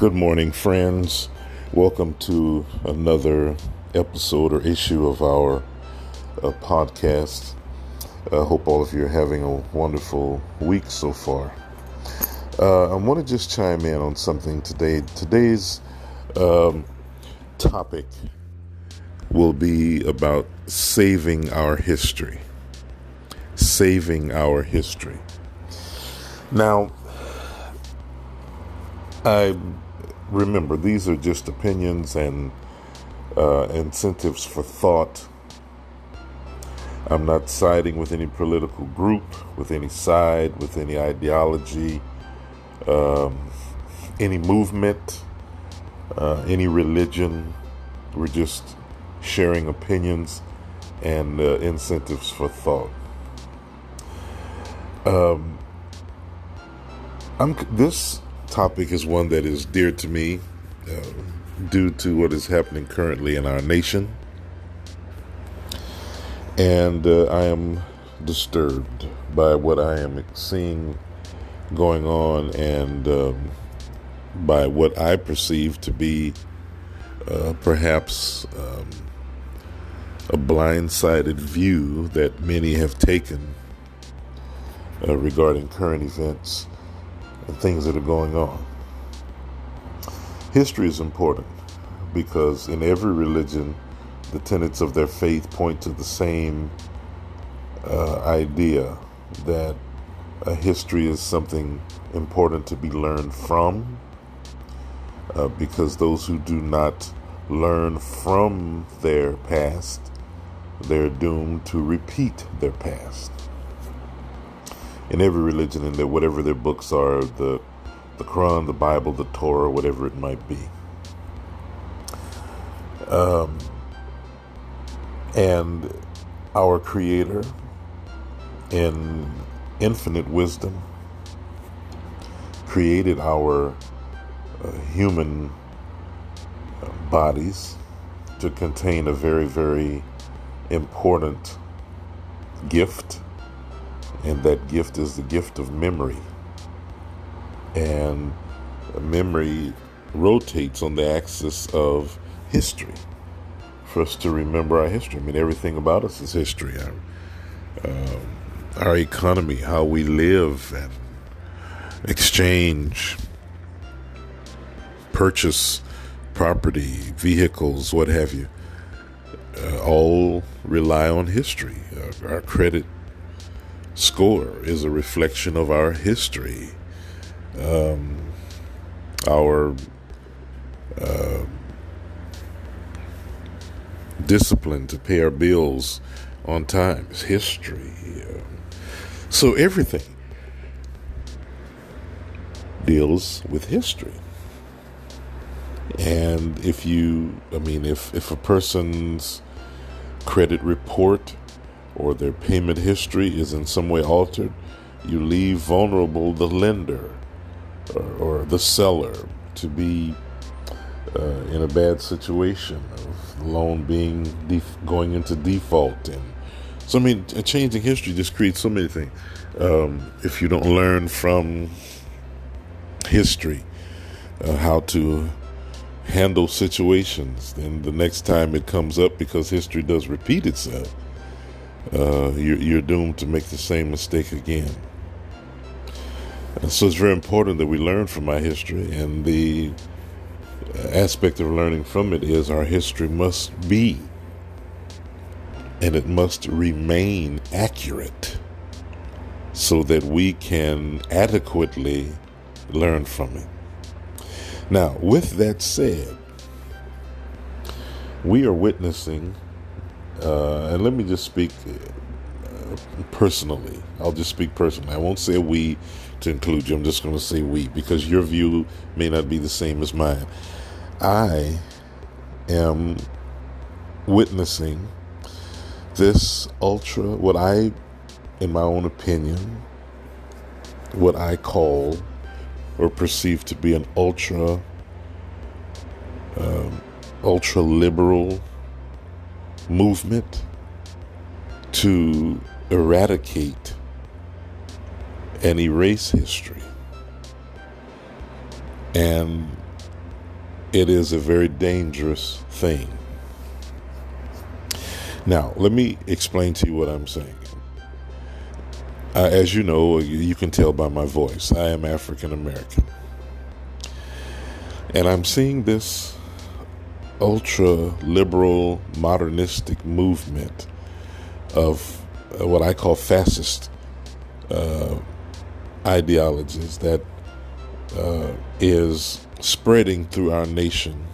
Good morning, friends. Welcome to another episode or issue of our uh, podcast. I hope all of you are having a wonderful week so far. Uh, I want to just chime in on something today. Today's um, topic will be about saving our history. Saving our history. Now, I remember these are just opinions and uh, incentives for thought. I'm not siding with any political group, with any side, with any ideology, um, any movement, uh, any religion. We're just sharing opinions and uh, incentives for thought. Um, I'm this topic is one that is dear to me uh, due to what is happening currently in our nation. And uh, I am disturbed by what I am seeing going on and um, by what I perceive to be uh, perhaps um, a blindsided view that many have taken uh, regarding current events and things that are going on. History is important because in every religion, the tenets of their faith point to the same uh, idea that a history is something important to be learned from, uh, because those who do not learn from their past, they're doomed to repeat their past in every religion and that whatever their books are, the the Quran, the Bible, the Torah, whatever it might be. Um, and our Creator, in infinite wisdom, created our uh, human uh, bodies to contain a very, very important gift and that gift is the gift of memory. And memory rotates on the axis of history for us to remember our history. I mean, everything about us is history. Our, uh, our economy, how we live and exchange, purchase property, vehicles, what have you, uh, all rely on history. Uh, our credit score is a reflection of our history, um, our uh, discipline to pay our bills on time is history. So everything deals with history. And if you, I mean, if, if a person's credit report or their payment history is in some way altered, you leave vulnerable the lender or, or the seller to be uh, in a bad situation of the loan being def- going into default. And so I mean a changing history just creates so many things. Um, if you don't learn from history uh, how to handle situations then the next time it comes up because history does repeat itself uh, you're, you're doomed to make the same mistake again. And so it's very important that we learn from our history, and the aspect of learning from it is our history must be and it must remain accurate so that we can adequately learn from it. Now, with that said, we are witnessing uh, and let me just speak uh, personally. I'll just speak personally. I won't say we to include you. I'm just going to say we because your view may not be the same as mine. I am witnessing this ultra, what I, in my own opinion, what I call or perceive to be an ultra, um, ultra liberal movement to eradicate and erase history. And it is a very dangerous thing. Now, let me explain to you what I'm saying. Uh, as you know, you can tell by my voice, I am African American. And I'm seeing this ultra liberal, modernistic movement of uh, what I call fascist uh, ideologies that uh, is spreading through our nation.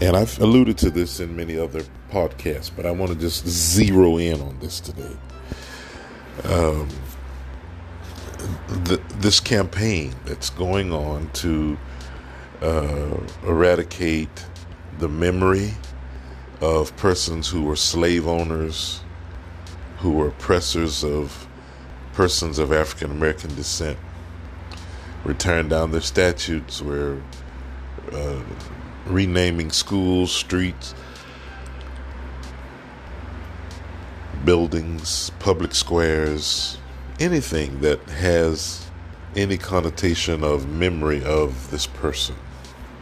And I've alluded to this in many other podcasts, but I want to just zero in on this today. Um, the, this campaign that's going on to uh, eradicate the memory of persons who were slave owners, who were oppressors of persons of African American descent, return down their statutes, were uh, renaming schools, streets, buildings, public squares, anything that has any connotation of memory of this person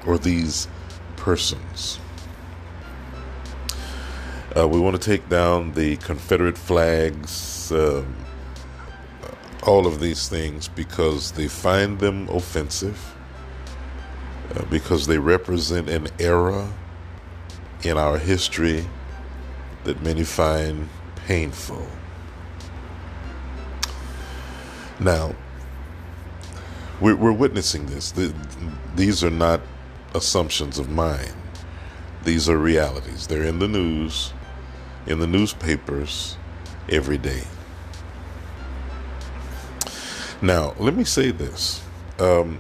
or these persons. Uh, we want to take down the Confederate flags, um, all of these things, because they find them offensive, uh, because they represent an era in our history that many find painful. Now, we're, we're witnessing this. The, these are not assumptions of mine. These are realities. They're in the news, in the newspapers every day. Now, let me say this. Um,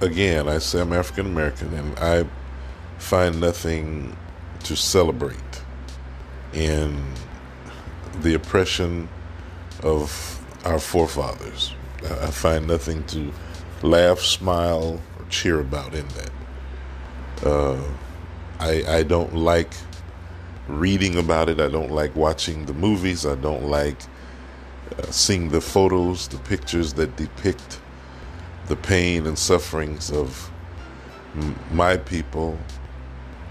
again, I say I'm African American, and I find nothing to celebrate in the oppression of our forefathers. I find nothing to laugh, smile, or cheer about in that. Uh, I, I don't like reading about it. I don't like watching the movies. I don't like uh, seeing the photos, the pictures that depict the pain and sufferings of m- my people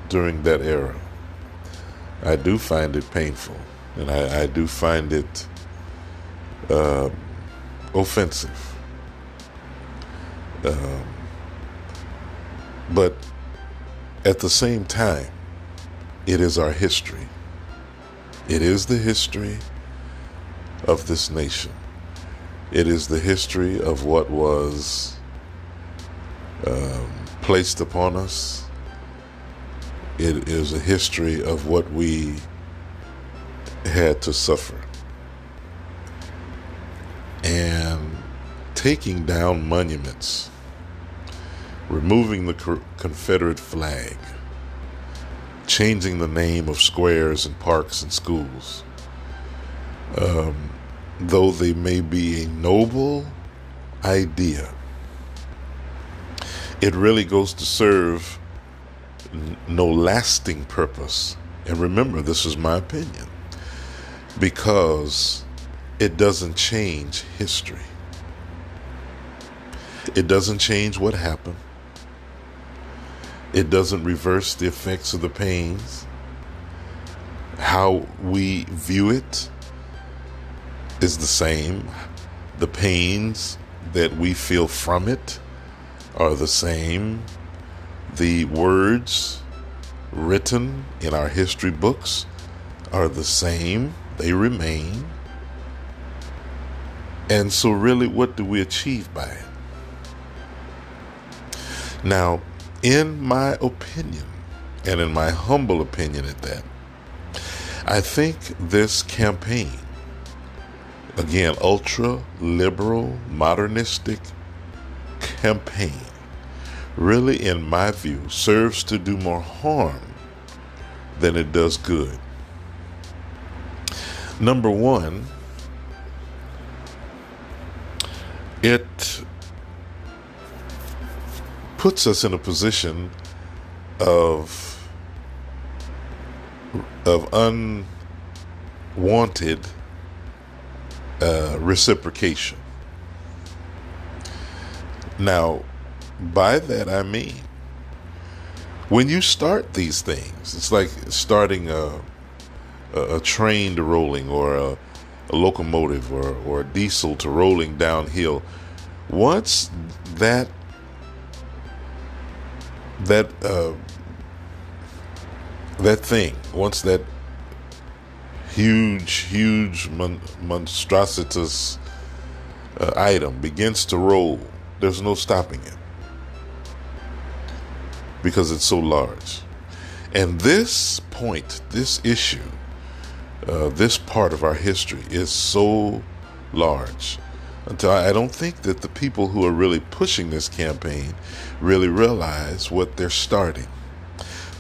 during that era. I do find it painful, and I, I do find it uh, offensive. Um, but at the same time, it is our history. It is the history of this nation. It is the history of what was um, placed upon us. It is a history of what we had to suffer. And taking down monuments removing the Confederate flag, changing the name of squares and parks and schools. Um, though they may be a noble idea, it really goes to serve n- no lasting purpose. And remember, this is my opinion because it doesn't change history. It doesn't change what happened. It doesn't reverse the effects of the pains. How we view it is the same. The pains that we feel from it are the same. The words written in our history books are the same, they remain. And so, really, what do we achieve by it? Now, in my opinion, and in my humble opinion at that, I think this campaign, again, ultra liberal, modernistic campaign, really, in my view, serves to do more harm than it does good. Number one, it puts us in a position of of unwanted uh, reciprocation. Now, by that I mean When you start these things, it's like starting a, a, a train to rolling or a, a locomotive or, or a diesel to rolling downhill. Once that that uh, that thing, once that huge, huge, mon- monstrositous uh, item begins to roll, there's no stopping it because it's so large. And this point, this issue, uh, this part of our history is so large until I don't think that the people who are really pushing this campaign really realize what they're starting.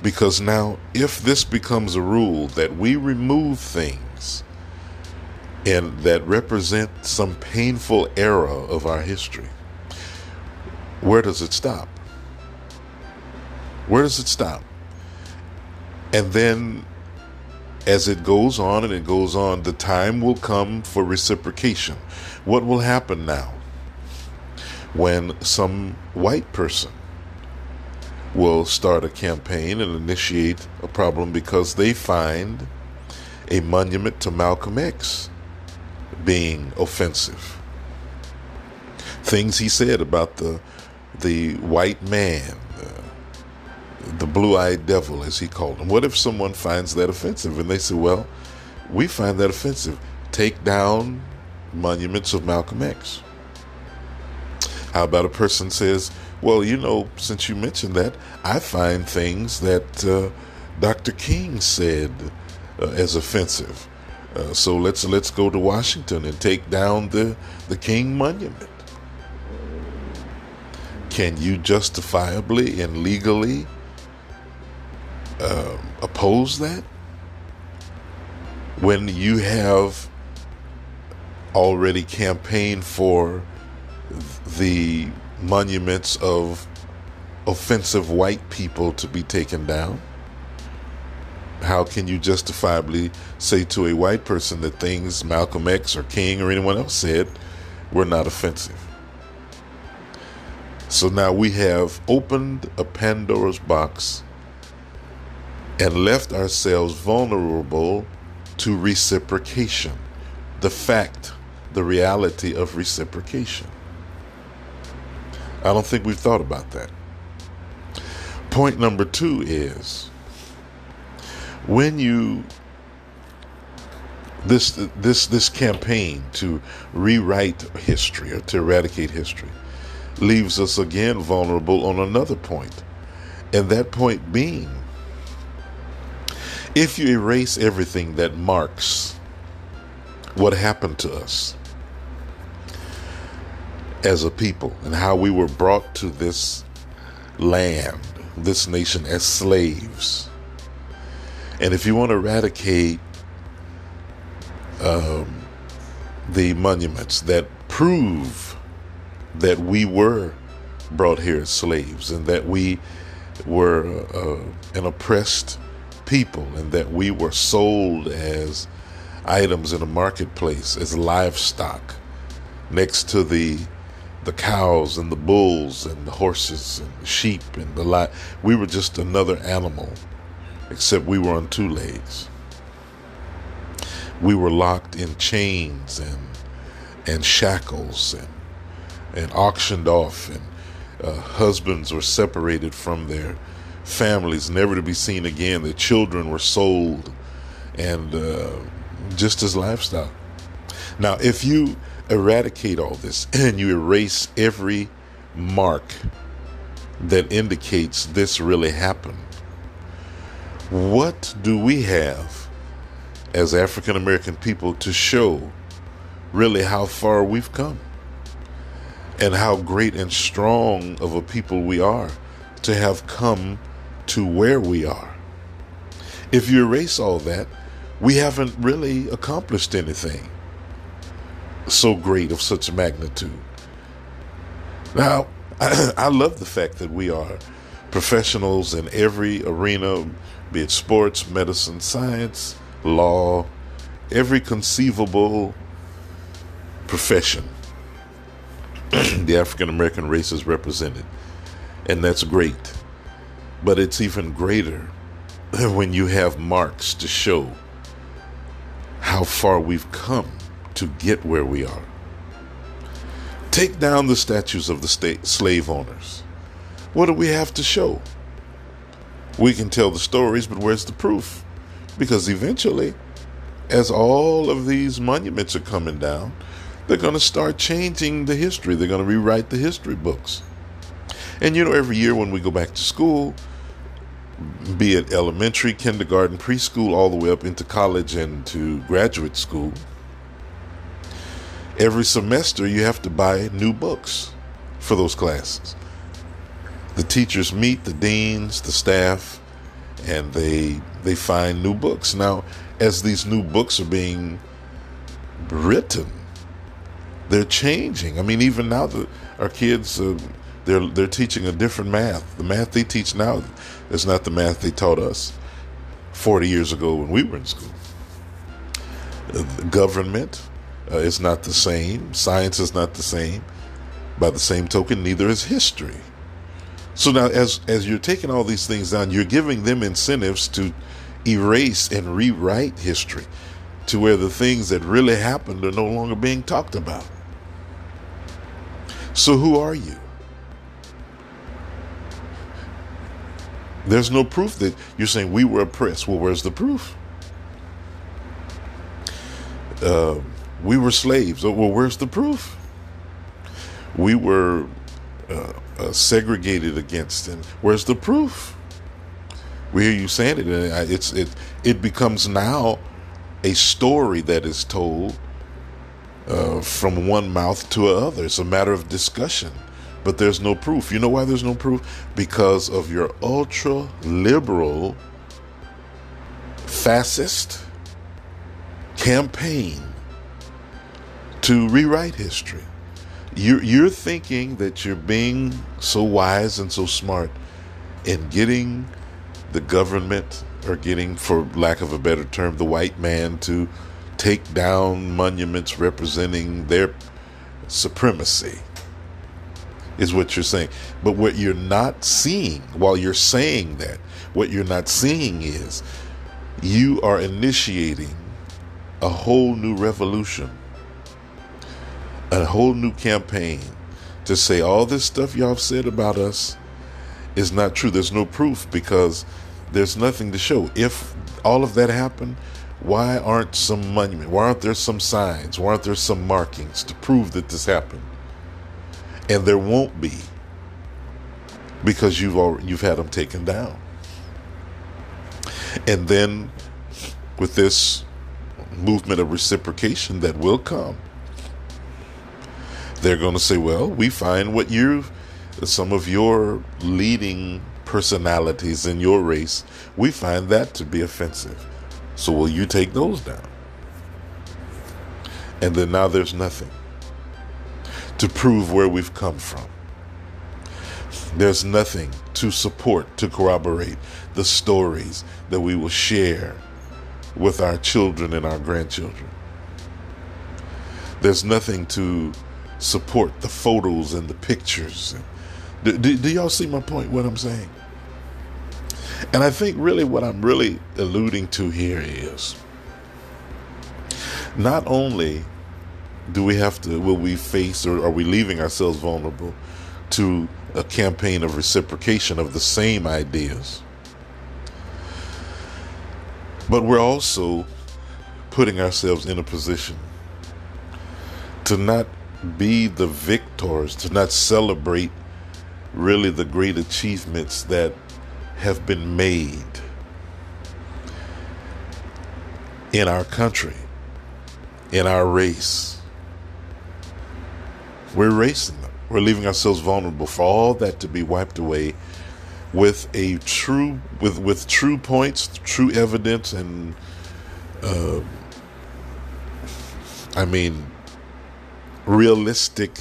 Because now, if this becomes a rule that we remove things and that represent some painful era of our history, where does it stop? Where does it stop? And then, as it goes on and it goes on, the time will come for reciprocation. What will happen now when some white person will start a campaign and initiate a problem because they find a monument to Malcolm X being offensive? Things he said about the the white man, uh, the blue-eyed devil, as he called him. What if someone finds that offensive and they say, "Well, we find that offensive. Take down monuments of Malcolm X." How about a person says, "Well, you know, since you mentioned that, I find things that uh, Dr. King said uh, as offensive. Uh, so let's let's go to Washington and take down the the King Monument." Can you justifiably and legally uh, oppose that when you have already campaigned for the monuments of offensive white people to be taken down? How can you justifiably say to a white person that things Malcolm X or King or anyone else said were not offensive? So now we have opened a Pandora's box and left ourselves vulnerable to reciprocation. The fact, the reality of reciprocation. I don't think we've thought about that. Point number two is when you this this this campaign to rewrite history or to eradicate history leaves us again vulnerable on another point. And that point being if you erase everything that marks what happened to us as a people and how we were brought to this land, this nation as slaves, and if you want to eradicate um, the monuments that prove that we were brought here as slaves and that we were uh, an oppressed people and that we were sold as items in a marketplace as livestock next to the the cows and the bulls and the horses and the sheep and the li- we were just another animal except we were on two legs we were locked in chains and and shackles and and auctioned off and uh, husbands were separated from their families, never to be seen again. Their children were sold and uh, just as livestock. Now, if you eradicate all this and you erase every mark that indicates this really happened, what do we have as African American people to show really how far we've come? And how great and strong of a people we are to have come to where we are. If you erase all that, we haven't really accomplished anything so great of such magnitude. Now, I love the fact that we are professionals in every arena, be it sports, medicine, science, law, every conceivable profession. the African American race is represented, and that's great. But it's even greater when you have marks to show how far we've come to get where we are. Take down the statues of the state slave owners. What do we have to show? We can tell the stories, but where's the proof? Because eventually, as all of these monuments are coming down, they're going to start changing the history. They're going to rewrite the history books. And you know, every year when we go back to school, be it elementary, kindergarten, preschool, all the way up into college and to graduate school, every semester you have to buy new books for those classes. The teachers meet, the deans, the staff, and they they find new books. Now, as these new books are being written, they're changing. I mean, even now, the, our kids uh, they're they're teaching a different math. The math they teach now is not the math they taught us 40 years ago when we were in school. Uh, government uh, is not the same. Science is not the same. By the same token, neither is history. So now, as as you're taking all these things down, you're giving them incentives to erase and rewrite history to where the things that really happened are no longer being talked about. So, who are you? There's no proof that you're saying we were oppressed. Well, where's the proof? Uh, we were slaves. Oh, well, where's the proof? We were uh, uh, segregated against, and where's the proof? We hear you saying it, and it's it it becomes now a story that is told uh, from one mouth to another. It's a matter of discussion but there's no proof. You know why there's no proof? Because of your ultra liberal, fascist campaign to rewrite history. You're, you're thinking that you're being so wise and so smart in getting the government, or getting, for lack of a better term, the white man to take down monuments representing their supremacy is what you're saying. But what you're not seeing while you're saying that, what you're not seeing is you are initiating a whole new revolution, a whole new campaign to say all this stuff y'all have said about us is not true. There's no proof because there's nothing to show. If all of that happened, why aren't some monument? Why aren't there some signs? Why aren't there some markings to prove that this happened? and there won't be because you've already, you've had them taken down. And then with this movement of reciprocation that will come, they're going to say, "Well, we find what you some of your leading personalities in your race, we find that to be offensive. So will you take those down?" And then now there's nothing to prove where we've come from. There's nothing to support, to corroborate the stories that we will share with our children and our grandchildren. There's nothing to support the photos and the pictures. Do, do, do, y'all see my point, what I'm saying? And I think really what I'm really alluding to here is not only do we have to will we face or are we leaving ourselves vulnerable to a campaign of reciprocation of the same ideas but we're also putting ourselves in a position to not be the victors to not celebrate really the great achievements that have been made in our country in our race we're racing them. We're leaving ourselves vulnerable for all that to be wiped away with a true with with true points, true evidence, and uh, I mean realistic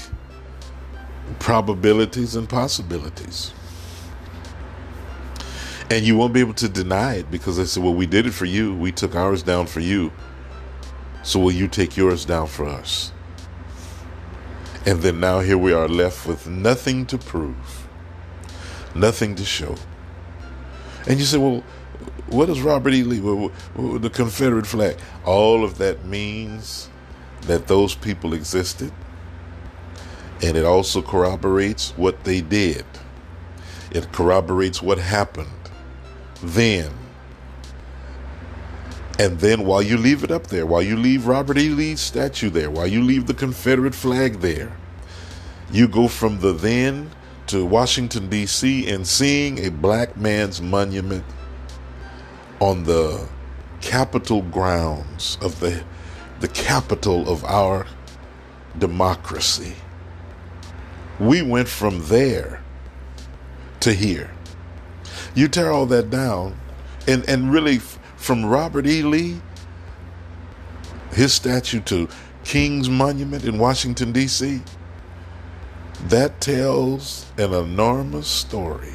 probabilities and possibilities. And you won't be able to deny it because they said, well, we did it for you. We took ours down for you. So will you take yours down for us? And then now here we are left with nothing to prove, nothing to show. And you say, well, what is Robert E. Lee? The Confederate flag. All of that means that those people existed. And it also corroborates what they did. It corroborates what happened then. And then while you leave it up there, while you leave Robert E. Lee's statue there, while you leave the Confederate flag there, you go from the then to Washington, D.C., and seeing a black man's monument on the Capitol grounds of the, the capital of our democracy. We went from there to here. You tear all that down, and, and really from Robert E. Lee, his statue to King's Monument in Washington, D.C., that tells an enormous story.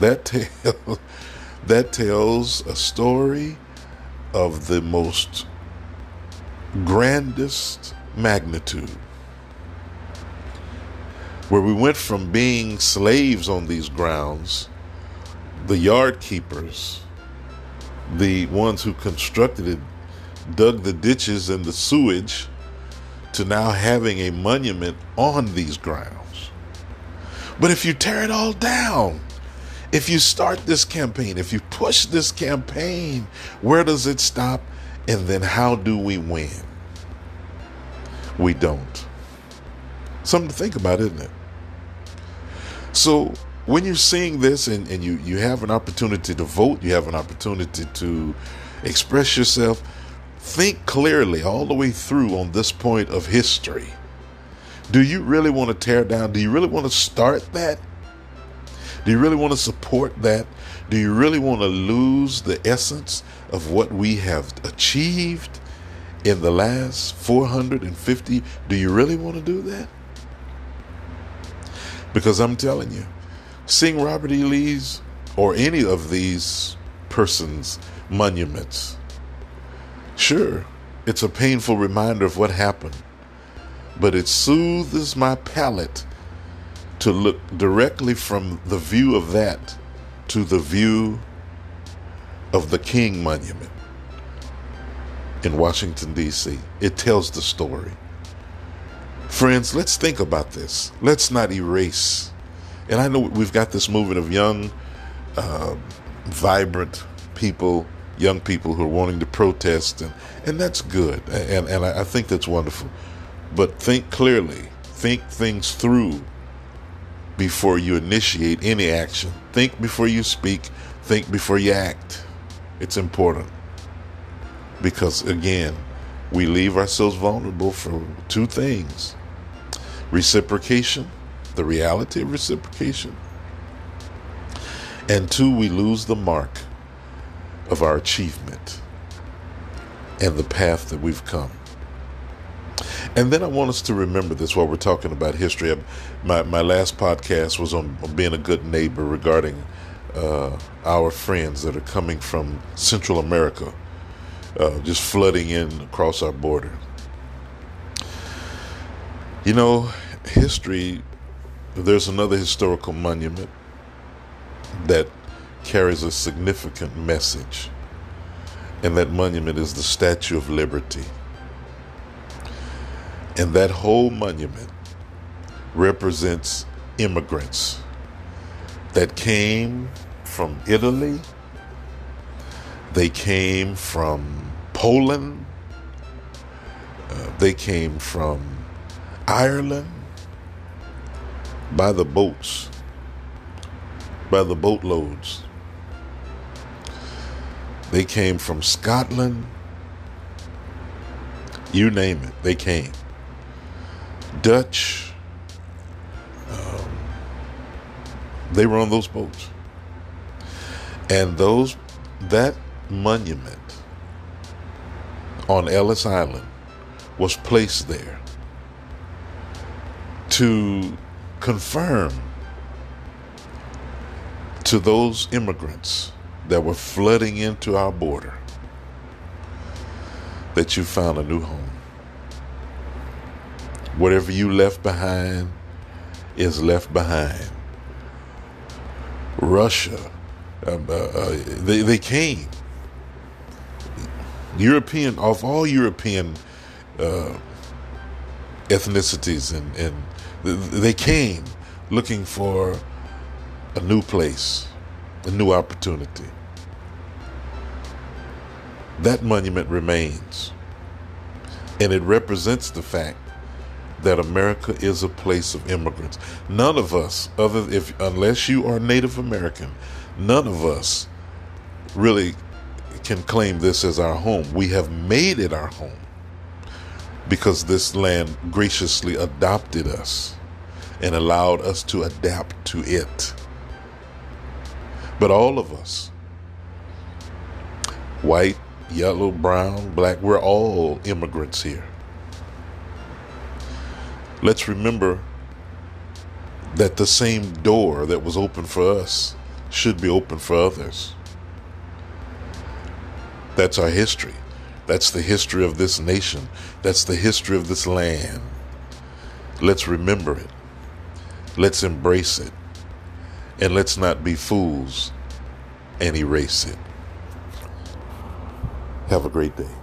That tells, that tells a story of the most grandest magnitude. Where we went from being slaves on these grounds, the yard keepers, the ones who constructed it, dug the ditches and the sewage, to now having a monument on these grounds. But if you tear it all down, if you start this campaign, if you push this campaign, where does it stop? And then how do we win? We don't. Something to think about, isn't it? So when you're seeing this and, and you, you have an opportunity to vote, you have an opportunity to express yourself, think clearly all the way through on this point of history. Do you really want to tear down? Do you really want to start that? Do you really want to support that? Do you really want to lose the essence of what we have achieved in the last 450? Do you really want to do that? Because I'm telling you, seeing Robert E. Lee's or any of these persons' monuments, sure, it's a painful reminder of what happened, but it soothes my palate to look directly from the view of that to the view of the King Monument in Washington, D.C. It tells the story. Friends, let's think about this. Let's not erase. And I know we've got this movement of young, uh, vibrant people, young people who are wanting to protest, and, and that's good. And, and I think that's wonderful. But think clearly, think things through before you initiate any action. Think before you speak, think before you act. It's important. Because again, we leave ourselves vulnerable for two things reciprocation, the reality of reciprocation, and two, we lose the mark of our achievement and the path that we've come. And then I want us to remember this while we're talking about history. My, my last podcast was on, being a good neighbor regarding uh, our friends that are coming from Central America, uh, just flooding in across our border. You know, history, there's another historical monument that carries a significant message, and that monument is the Statue of Liberty. And that whole monument represents immigrants that came from Italy, they came from Poland, uh, they came from Ireland by the boats, by the boatloads. They came from Scotland, you name it, they came. Dutch. They were on those boats. And those that monument on Ellis Island was placed there to confirm to those immigrants that were flooding into our border that you found a new home. Whatever you left behind is left behind. Russia Um, uh, uh, they, they came. European, of all European uh, ethnicities, and, and they came looking for a new place, a new opportunity. That monument remains. And it represents the fact that America is a place of immigrants. None of us, other if unless you are Native American, none of us really can claim this as our home. We have made it our home because this land graciously adopted us and allowed us to adapt to it. But all of us, white, yellow, brown, black, we're all immigrants here. Let's remember that the same door that was open for us should be open for others. That's our history. That's the history of this nation. That's the history of this land. Let's remember it. Let's embrace it. And let's not be fools and erase it. Have a great day.